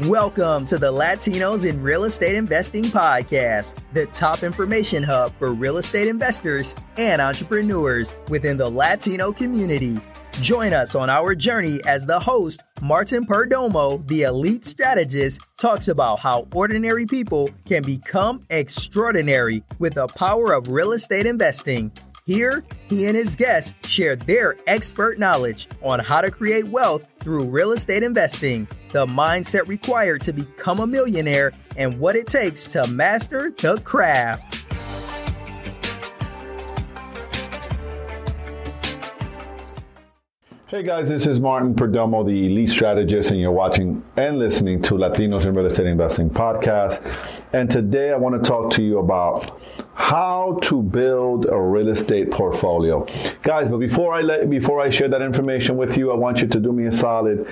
Welcome to the Latinos in Real Estate Investing Podcast, the top information hub for real estate investors and entrepreneurs within the Latino community. Join us on our journey as the host, Martin Perdomo, the elite strategist, talks about how ordinary people can become extraordinary with the power of real estate investing. Here, he and his guests share their expert knowledge on how to create wealth through real estate investing, the mindset required to become a millionaire, and what it takes to master the craft. Hey guys, this is Martin Perdomo, the elite strategist, and you're watching and listening to Latinos in Real Estate Investing podcast. And today I want to talk to you about how to build a real estate portfolio. Guys, but before I let before I share that information with you, I want you to do me a solid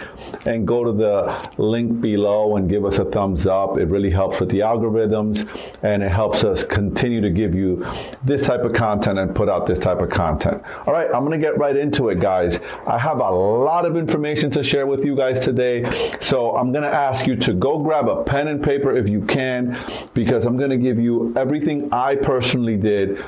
and go to the link below and give us a thumbs up. It really helps with the algorithms and it helps us continue to give you this type of content and put out this type of content. All right, I'm going to get right into it, guys. I have a lot of information to share with you guys today. So, I'm going to ask you to go grab a pen and paper if you can because I'm going to give you everything I personally did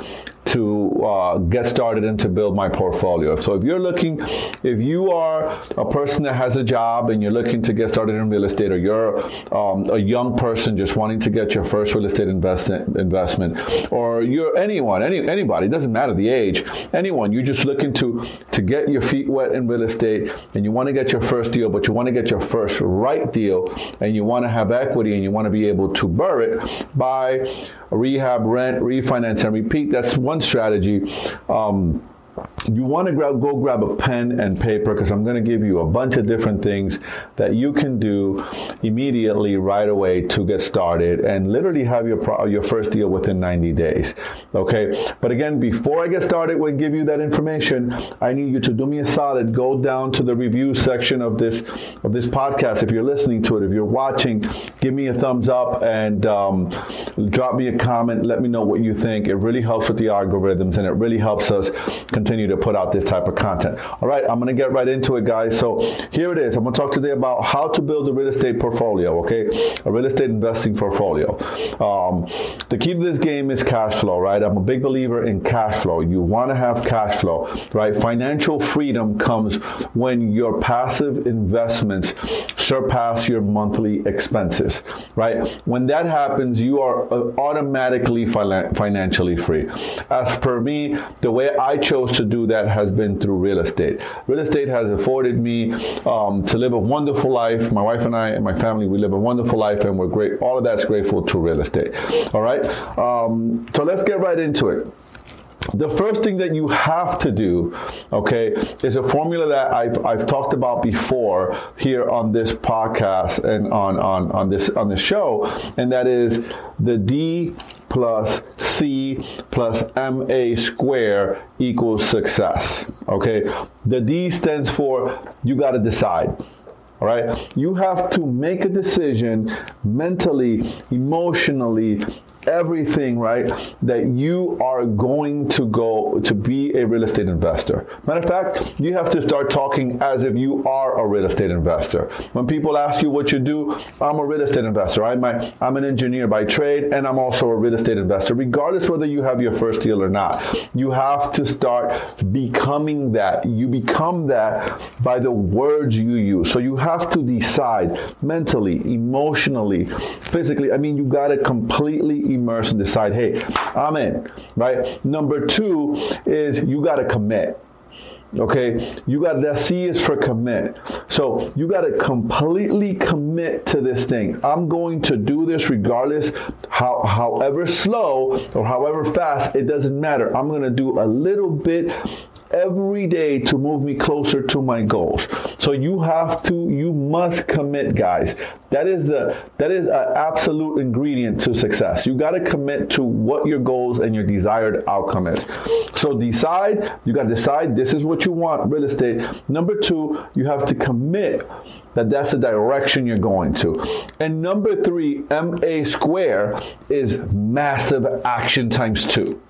to uh, get started and to build my portfolio. So if you're looking, if you are a person that has a job and you're looking to get started in real estate, or you're um, a young person just wanting to get your first real estate investment, investment, or you're anyone, any anybody, it doesn't matter the age, anyone, you're just looking to to get your feet wet in real estate, and you want to get your first deal, but you want to get your first right deal, and you want to have equity, and you want to be able to BRRRR it by rehab, rent, refinance, and repeat. That's one strategy. Um, you want to grab, go grab a pen and paper because I'm going to give you a bunch of different things that you can do immediately right away to get started and literally have your pro- your first deal within 90 days. Okay, but again, before I get started with give you that information, I need you to do me a solid. Go down to the review section of this of this podcast. If you're listening to it, if you're watching, give me a thumbs up and um, drop me a comment. Let me know what you think. It really helps with the algorithms and it really helps us continue to put out this type of content. All right, I'm to get right into it, guys. So here it is. I'm to talk today about how to build a real estate portfolio, okay? A real estate investing portfolio. Um, the key to this game is cash flow, right? I'm a big believer in cash flow. You want to have cash flow, right? Financial freedom comes when your passive investments surpass your monthly expenses, right? When that happens, you are uh, automatically financially free. As per me, the way I chose to do that has been through real estate. Real estate has afforded me um, to live a wonderful life. My wife and I and my family, we live a wonderful life, and we're great. All of that's grateful to real estate. All right. Um, so let's get right into it the first thing that you have to do, okay, is a formula that I've, I've talked about before here on this podcast and on, on, on this on the show, and that is the D plus C plus MA square equals success. Okay, the D stands for you got to decide. All right, you have to make a decision mentally, emotionally, everything, right, that you are going to go to be a real estate investor. Matter of fact, you have to start talking as if you are a real estate investor. When people ask you what you do, I'm a real estate investor. I'm, I'm an engineer by trade and I'm also a real estate investor, regardless whether you have your first deal or not. You have to start becoming that. You become that by the words you use. So you have to decide mentally, emotionally, physically. I mean, you got to completely immerse and decide, hey, I'm in, right? Number two is you got to commit. Okay, you got that C is for commit. So you got to completely commit to this thing. I'm going to do this regardless how however slow or however fast, it doesn't matter. I'm going to do a little bit every day to move me closer to my goals. So you have to, you must commit, guys. That is the that is an absolute ingredient to success. You got to commit to what your goals and your desired outcome is. So decide. You got to decide this is what you want. Real estate. Number two, you have to commit that that's the direction you're going to. And number three, MA square is massive action times two.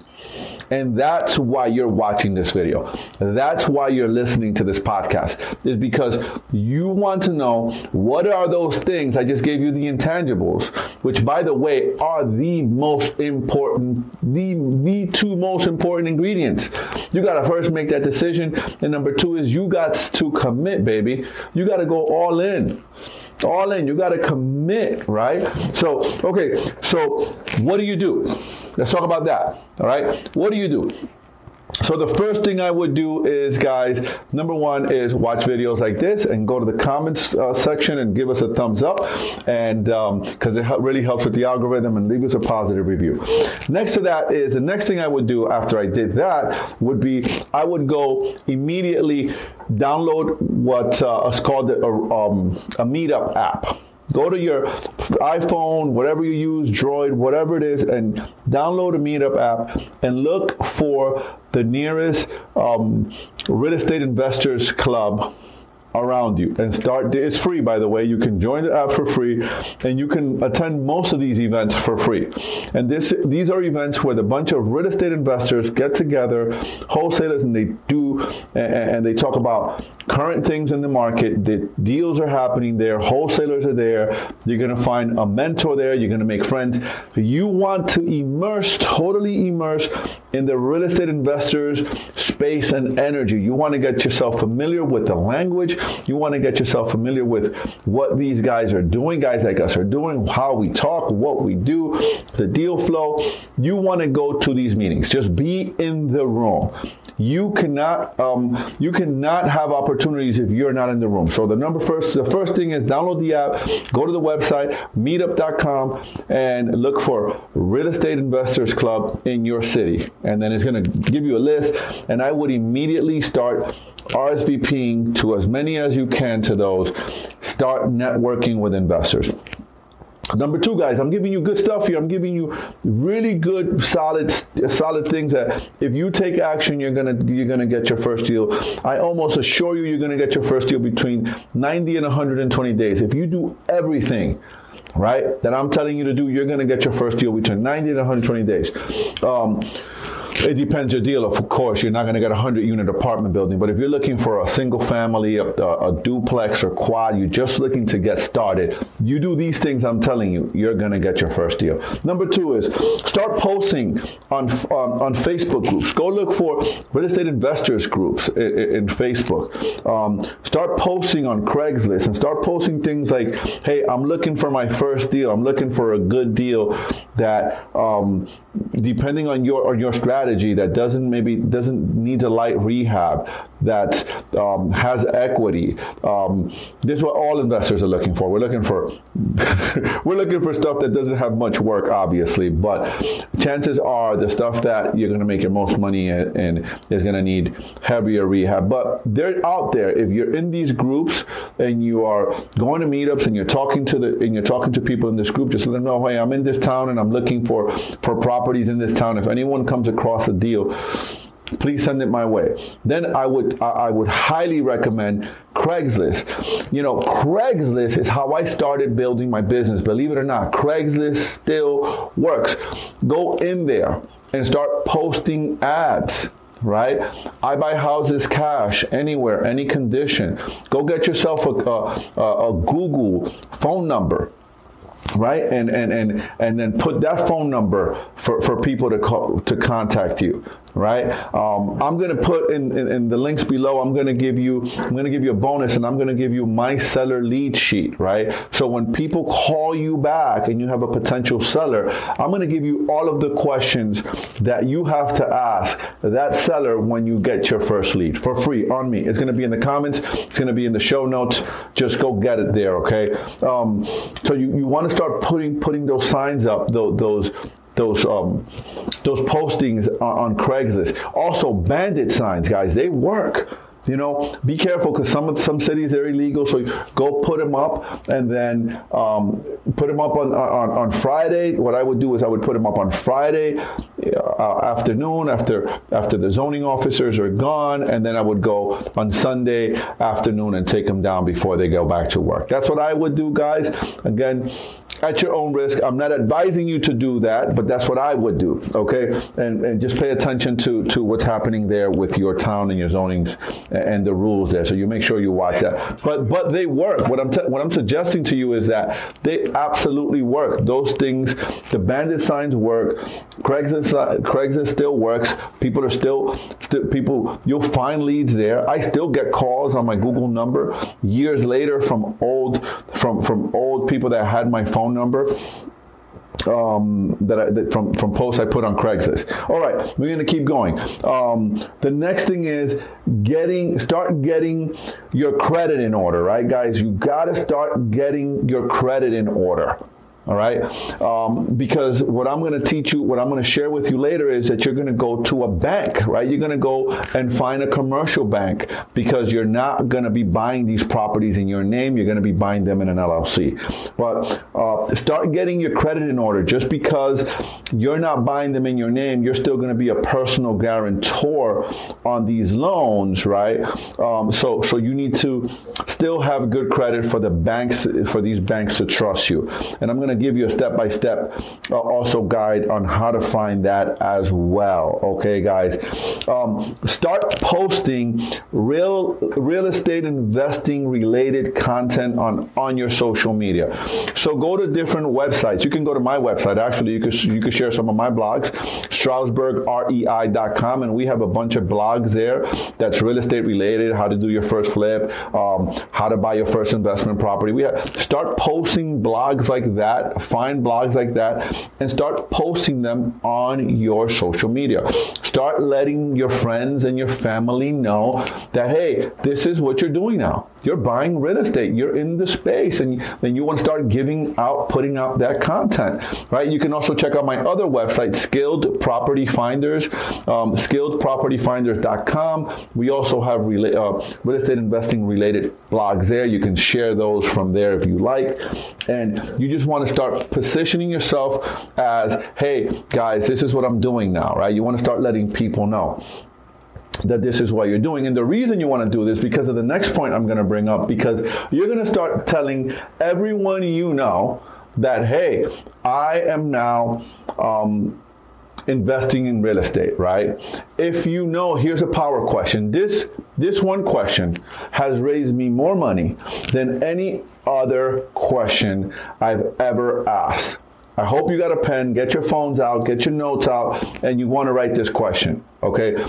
And that's why you're watching this video. That's why you're listening to this podcast, is because you want to know what are those things. I just gave you the intangibles, which, by the way, are the most important, the, the two most important ingredients. You got to first make that decision. And number two is you got to commit, baby. You got to go all in all in. You got to commit, right? So, okay, so what do you do? Let's talk about that, all right? What do you do? So the first thing I would do is, guys, number one is watch videos like this and go to the comments uh, section and give us a thumbs up, and because um, it really helps with the algorithm and leave us a positive review. Next to that is the next thing I would do after I did that would be I would go immediately download what uh, is called a, um, a Meetup app. Go to your iPhone, whatever you use, Droid, whatever it is, and download a Meetup app and look for the nearest um, real estate investors club around you and start it's free by the way. You can join the app for free and you can attend most of these events for free. And this these are events where the bunch of real estate investors get together wholesalers and they do and, they talk about current things in the market. The deals are happening there. Wholesalers are there. You're going to find a mentor there. You're going to make friends. You want to immerse totally immerse in the real estate investors space and energy. You want to get yourself familiar with the language. You want to get yourself familiar with what these guys are doing, guys like us are doing, how we talk, what we do, the deal flow. You want to go to these meetings. Just be in the room. You cannot um, you cannot have opportunities if you're not in the room. So the number first the first thing is download the app, go to the website meetup.com and look for real estate investors club in your city. And then it's going to give you a list and I would immediately start RSVPing to as many as you can to those. Start networking with investors. Number two, guys, I'm giving you good stuff here. I'm giving you really good, solid, solid things that if you take action, you're gonna you're gonna get your first deal. I almost assure you, you're gonna get your first deal between 90 and 120 days. If you do everything right that I'm telling you to do, you're gonna get your first deal between 90 and 120 days. Um, it depends your deal. Of course, you're not going to get a 100 unit apartment building, but if you're looking for a single family, a, a, duplex or quad, you're just looking to get started, you do these things I'm telling you, you're going to get your first deal. Number two is start posting on, on, on Facebook groups. Go look for real estate investors groups in, in Facebook. Um, start posting on Craigslist and start posting things like, hey, I'm looking for my first deal. I'm looking for a good deal that, um, depending on your, on your strategy, that doesn't maybe doesn't need a light rehab that um, has equity. Um, this is what all investors are looking for. We're looking for we're looking for stuff that doesn't have much work, obviously, but chances are the stuff that you're going to make your most money in, in is going to need heavier rehab. But they're out there. If you're in these groups and you are going to meetups and you're talking to the and you're talking to people in this group, just let them know, hey, I'm in this town and I'm looking for for properties in this town. If anyone comes across across a deal, please send it my way. Then I would I would highly recommend Craigslist. You know, Craigslist is how I started building my business. Believe it or not, Craigslist still works. Go in there and start posting ads right? I buy houses cash anywhere, any condition. Go get yourself a, a, a Google phone number right and and and and then put that phone number for for people to call to contact you right? Um, I'm going to put in, in, in, the links below. I'm going to give you I'm going to give you a bonus, and I'm going to give you my seller lead sheet, right? So when people call you back and you have a potential seller, I'm going to give you all of the questions that you have to ask that seller when you get your first lead for free on me. It's going to be in the comments. It's going to be in the show notes. Just go get it there, okay? Um, so you, you want to start putting putting those signs up, those, those those um, those postings on, on Craigslist. Also, bandit signs, guys, they work. You know, be careful because some some cities they're illegal. So go put them up and then um, put them up on, on on Friday. What I would do is I would put them up on Friday uh, afternoon after after the zoning officers are gone, and then I would go on Sunday afternoon and take them down before they go back to work. That's what I would do, guys. Again, at your own risk. I'm not advising you to do that, but that's what I would do. Okay, and and just pay attention to to what's happening there with your town and your zonings and the rules there. So you make sure you watch that. But but they work. What I'm t- what I'm suggesting to you is that they absolutely work. Those things, the bandit signs work. Craigslist Craigslist still works. People are still still people. You'll find leads there. I still get calls on my Google number years later from old from from old people that had my phone number um, that, I, that, from from posts I put on Craigslist. All right, we're gonna keep going. Um, the next thing is getting start getting your credit in order, right, guys? You gotta start getting your credit in order all right? Um, because what i'm going to teach you what i'm going to share with you later is that you're going to go to a bank right? You're going to go and find a commercial bank because you're not going to be buying these properties in your name. You're going to be buying them in an llc but uh, start getting your credit in order. Just because you're not buying them in your name you're still going to be a personal guarantor on these loans right? Um, so so you need to still have good credit for the banks for these banks to trust you. And i'm going to to give you a step-by-step uh, also guide on how to find that as well. Okay, guys. Um, start posting real real estate investing related content on on your social media. So go to different websites. You can go to my website. Actually, you could you could share some of my blogs, StroudsburgREI.com, and we have a bunch of blogs there that's real estate related. How to do your first flip, um, how to buy your first investment property. We have start posting blogs like that that, find blogs like that, and start posting them on your social media. Start letting your friends and your family know that, hey, this is what you're doing now. You're buying real estate. You're in the space, and then you want to start giving out, putting out that content, right? You can also check out my other website, Skilled Property Finders, um, skilledpropertyfinders.com. We also have rela- uh, real estate investing related blogs there. You can share those from there if you like, and you just want to start positioning yourself as, hey, guys, this is what I'm doing now, right? You want to start letting people know that this is what you're doing. And the reason you want to do this because of the next point I'm going to bring up because you're going to start telling everyone you know that hey, I am now um, investing in real estate, right? If you know, here's a power question. This this one question has raised me more money than any other question I've ever asked. I hope you got a pen, get your phones out, get your notes out, and you want to write this question, okay?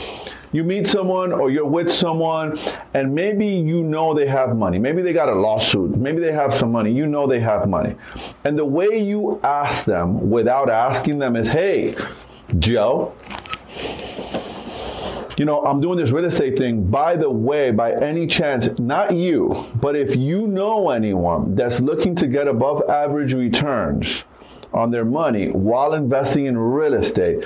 You meet someone or you're with someone, and maybe you know they have money. Maybe they got a lawsuit. Maybe they have some money. You know they have money. And the way you ask them without asking them is, hey, Joe, you know, I'm doing this real estate thing. By the way, by any chance, not you, but if you know anyone that's looking to get above average returns on their money while investing in real estate,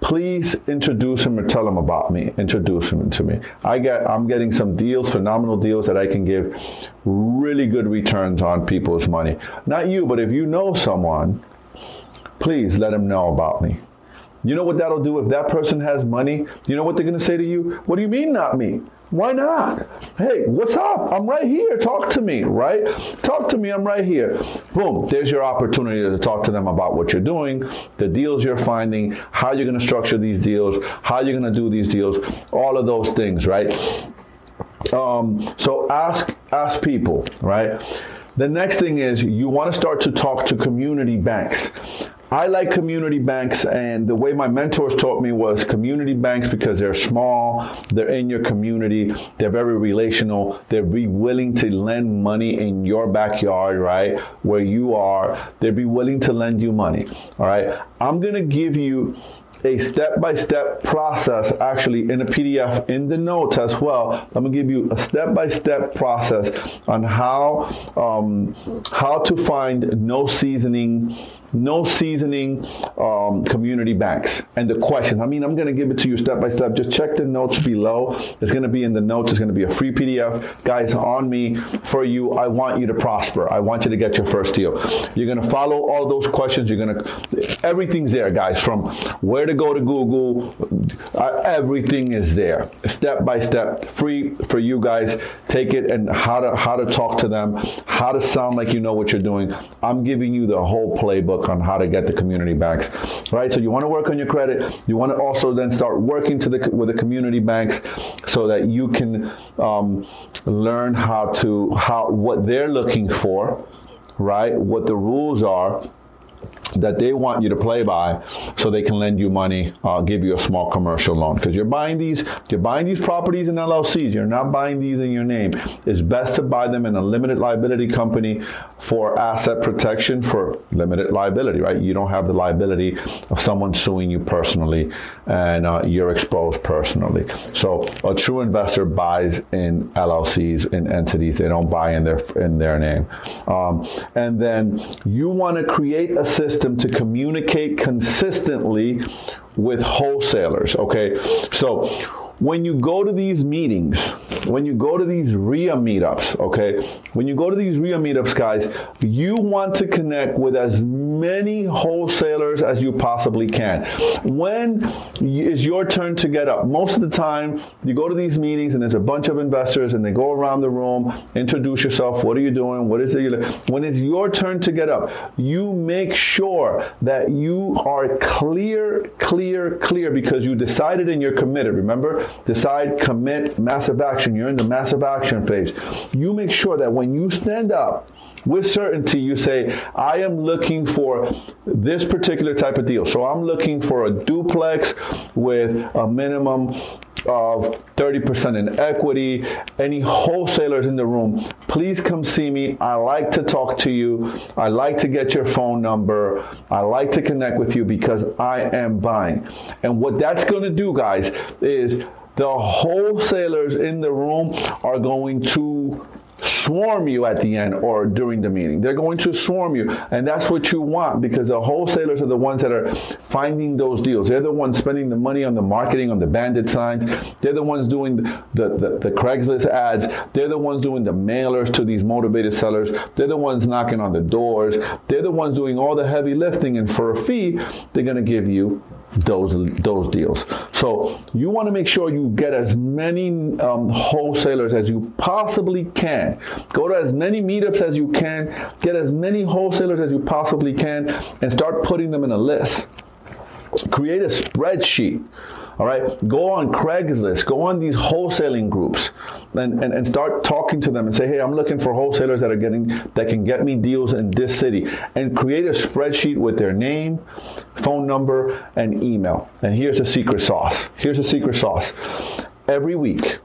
please introduce them or tell them about me. Introduce them to me. I get, I'm getting some deals, phenomenal deals that I can give really good returns on people's money. Not you, but if you know someone, please let them know about me. You know what that'll do if that person has money? You know what they're going to say to you? What do you mean, not me? Why not? Hey, what's up? I'm right here. Talk to me, right? Talk to me. I'm right here. Boom. There's your opportunity to talk to them about what you're doing, the deals you're finding, how you're going to structure these deals, how you're going to do these deals, all of those things, right? Um, so ask ask people, right? The next thing is you want to start to talk to community banks. I like community banks, and the way my mentors taught me was community banks because they're small, they're in your community, they're very relational, they're be willing to lend money in your backyard, right, where you are. They'd be willing to lend you money, all right. I'm gonna give you a step-by-step process actually in a PDF in the notes as well. I'm gonna give you a step-by-step process on how um, how to find no seasoning no seasoning um, community banks and the questions. I mean, I'm going to give it to you step by step. Just check the notes below. It's going to be in the notes. It's going to be a free PDF. Guys, on me for you. I want you to prosper. I want you to get your first deal. You're going to follow all those questions. You're going to, everything's there, guys, from where to go to Google. Uh, everything is there, step by step, free for you guys. Take it and how to how to talk to them, how to sound like you know what you're doing. I'm giving you the whole playbook on how to get the community banks, right? So you want to work on your credit. You want to also then start working to the with the community banks so that you can um, learn how to how what they're looking for, right? What the rules are that they want you to play by so they can lend you money uh, give you a small commercial loan. Because you're buying these you're buying these properties in llcs you're not buying these in your name. It's best to buy them in a limited liability company for asset protection for limited liability right? You don't have the liability of someone suing you personally and uh, you're exposed personally. So a true investor buys in llcs in entities. They don't buy in their in their name. Um, and then you want to create a system to communicate consistently with wholesalers. Okay, so when you go to these meetings, when you go to these RIA meetups, okay, when you go to these RIA meetups, guys, you want to connect with as many wholesalers as you possibly can. When is your turn to get up? Most of the time, you go to these meetings and there's a bunch of investors and they go around the room, introduce yourself. What are you doing? What is it? When it's your turn to get up, you make sure that you are clear, clear, clear because you decided and you're committed. Remember, decide, commit, massive action. You're in the massive action phase. You make sure that when you stand up, with certainty you say i am looking for this particular type of deal. So i'm looking for a duplex with a minimum of 30% in equity. Any wholesalers in the room please come see me. I like to talk to you. I like to get your phone number. I like to connect with you because i am buying. And what that's going to do guys is the wholesalers in the room are going to swarm you at the end or during the meeting. They're going to swarm you. And that's what you want because the wholesalers are the ones that are finding those deals. They're the ones spending the money on the marketing, on the bandit signs. They're the ones doing the, the, the, Craigslist ads. They're the ones doing the mailers to these motivated sellers. They're the ones knocking on the doors. They're the ones doing all the heavy lifting. And for a fee, they're going to give you those those deals. So you want to make sure you get as many um, wholesalers as you possibly can. Go to as many meetups as you can. Get as many wholesalers as you possibly can, and start putting them in a list. Create a spreadsheet all right, go on Craigslist, go on these wholesaling groups, and, and, and start talking to them and say, hey, I'm looking for wholesalers that are getting that can get me deals in this city, and create a spreadsheet with their name, phone number, and email. And here's the secret sauce. Here's the secret sauce. Every week,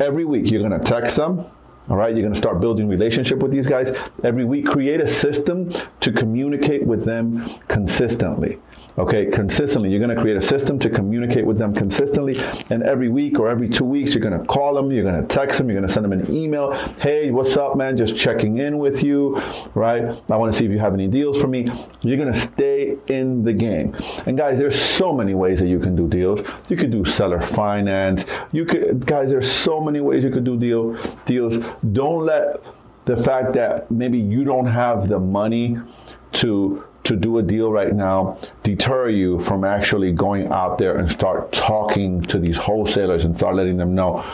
every week, you're to text them. All right, you're going to start building relationship with these guys every week. Create a system to communicate with them consistently okay, consistently. You're going to create a system to communicate with them consistently. And every week or every two weeks, you're going to call them, you're going to text them, you're going to send them an email. Hey, what's up, man? Just checking in with you, right? I want to see if you have any deals for me. You're going to stay in the game. And guys, there's so many ways that you can do deals. You could do seller finance. You could, guys, there's so many ways you could do deal, deals. Don't let the fact that maybe you don't have the money to to do a deal right now deter you from actually going out there and start talking to these wholesalers and start letting them know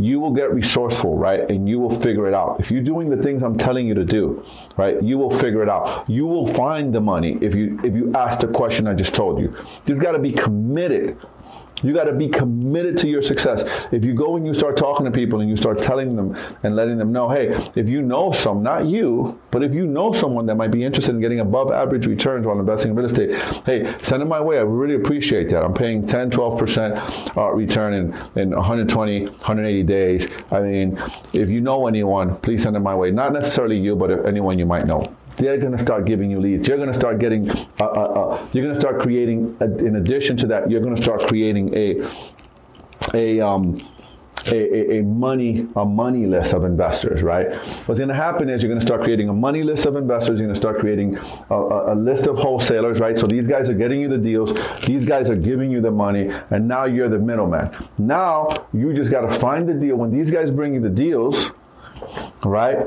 you will get resourceful, right? And you will figure it out. If you're doing the things I'm telling you to do, right, you will figure it out. You will find the money if you if you ask the question I just told you. You've got to be committed you got to be committed to your success. If you go and you start talking to people and you start telling them and letting them know, hey, if you know some, not you, but if you know someone that might be interested in getting above average returns while investing in real estate, hey, send them my way. I really appreciate that. I'm paying 10, 12% uh, return in, in 120, 180 days. I mean, if you know anyone, please send them my way. Not necessarily you, but anyone you might know they're going to start giving you leads. You're going to start getting, uh, uh, uh, you're going to start creating, in addition to that, you're going to start creating a, a, um, a, a, a, money a money list of investors, right? What's going to happen is you're going to start creating a money list of investors. You're going to start creating a, a, a, list of wholesalers, right? So these guys are getting you the deals. These guys are giving you the money, and now you're the middleman. Now you just got to find the deal. When these guys bring you the deals, right?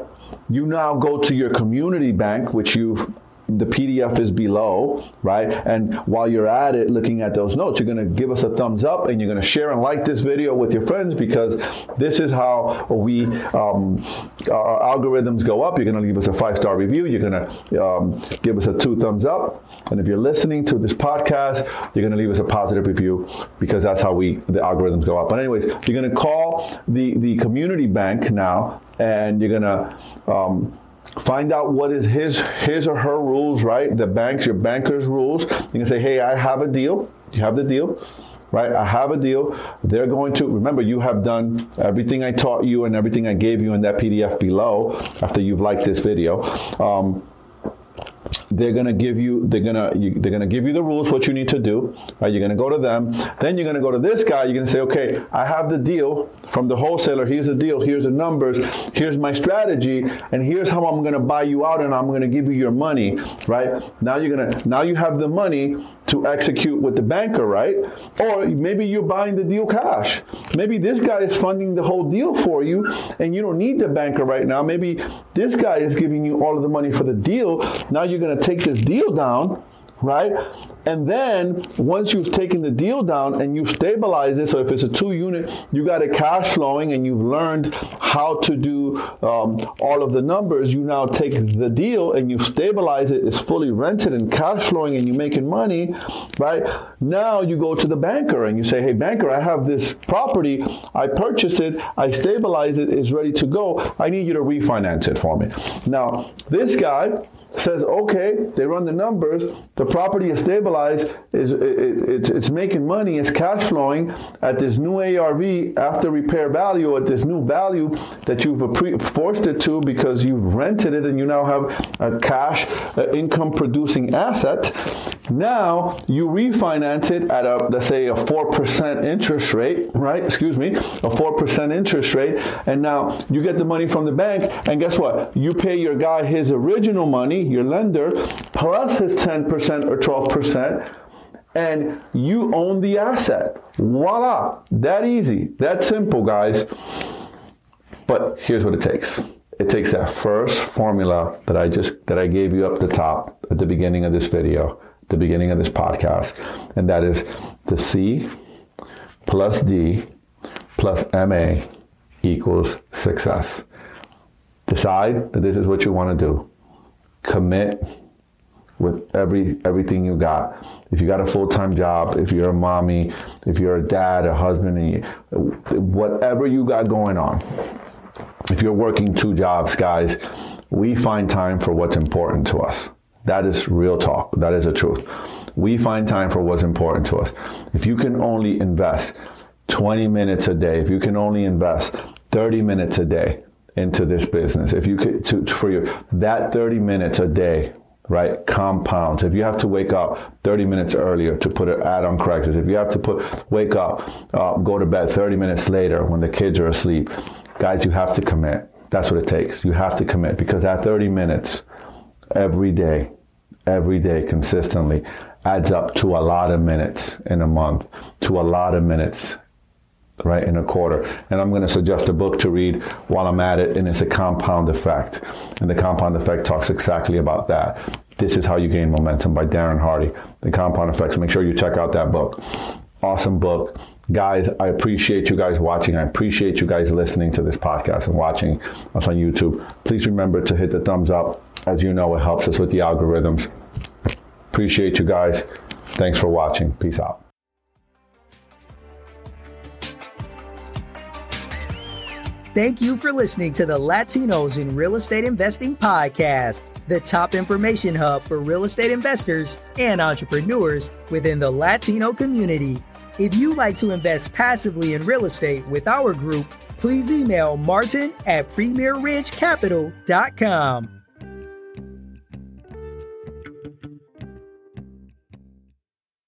You now go to your community bank, which you've the PDF is below, right? And while you're at it, looking at those notes, you're going to give us a thumbs up and you're going to share and like this video with your friends because this is how we um, our algorithms go up. You're going to leave us a five star review. You're going to um, give us a two thumbs up, and if you're listening to this podcast, you're going to leave us a positive review because that's how we the algorithms go up. But anyways, you're going to call the the community bank now, and you're going to um, find out what is his his or her rules right? The banks your bankers rules. You can say hey i have a deal. You have the deal right? I have a deal. They're going to remember you have done everything i taught you and everything i gave you in that pdf below after you've liked this video. Um, they're to give you they're to you, they're to give you the rules what you need to do right? You're to go to them. Then you're to go to this guy. You're to say okay i have the deal from the wholesaler. Here's the deal. Here's the numbers. Here's my strategy. And here's how i'm to buy you out and i'm to give you your money right? Now you're to now you have the money to execute with the banker right? Or maybe you're buying the deal cash. Maybe this guy is funding the whole deal for you and you don't need the banker right now. Maybe this guy is giving you all of the money for the deal. Now you're to take this deal down, right? And then once you've taken the deal down and you stabilize it, so if it's a two unit, you got it cash flowing and you've learned how to do um, all of the numbers, you now take the deal and you stabilize it, it's fully rented and cash flowing and you're making money, right? Now you go to the banker and you say, hey, banker, I have this property, I purchased it, I stabilize it, it's ready to go. I need you to refinance it for me. Now, this guy, says, okay, they run the numbers, the property is stabilized, is it, it, it's, it's making money, it's cash flowing at this new ARV after repair value, at this new value that you've forced it to because you've rented it and you now have a cash uh, income producing asset. Now you refinance it at a, let's say, a 4% interest rate, right? Excuse me, a 4% interest rate. And now you get the money from the bank, and guess what? You pay your guy his original money your lender, plus his 10% or 12%, and you own the asset. Voila! That easy. That simple, guys. But here's what it takes. It takes that first formula that I just that I gave you up the top at the beginning of this video, the beginning of this podcast, and that is the C plus D plus MA equals success. Decide that this is what you want to do commit with every everything you got. If you got a full time job, if you're a mommy, if you're a dad, a husband, and whatever you got going on. If you're working two jobs, guys, we find time for what's important to us. That is real talk. That is the truth. We find time for what's important to us. If you can only invest 20 minutes a day, if you can only invest 30 minutes a day, into this business. If you could, to, for you, that 30 minutes a day, right, compounds. If you have to wake up 30 minutes earlier to put an ad on Craigslist, if you have to put, wake up, uh, go to bed 30 minutes later when the kids are asleep, guys, you have to commit. That's what it takes. You have to commit because that 30 minutes every day, every day consistently adds up to a lot of minutes in a month, to a lot of minutes right, in a quarter. And I'm going to suggest a book to read while I'm at it, and it's a compound effect. And the compound effect talks exactly about that. This is how you gain momentum by Darren Hardy. The compound effects. Make sure you check out that book. Awesome book. Guys, I appreciate you guys watching. I appreciate you guys listening to this podcast and watching us on YouTube. Please remember to hit the thumbs up. As you know, it helps us with the algorithms. Appreciate you guys. Thanks for watching. Peace out. Thank you for listening to the Latinos in Real Estate Investing podcast, the top information hub for real estate investors and entrepreneurs within the Latino community. If you'd like to invest passively in real estate with our group, please email martin at premierridgecapital.com.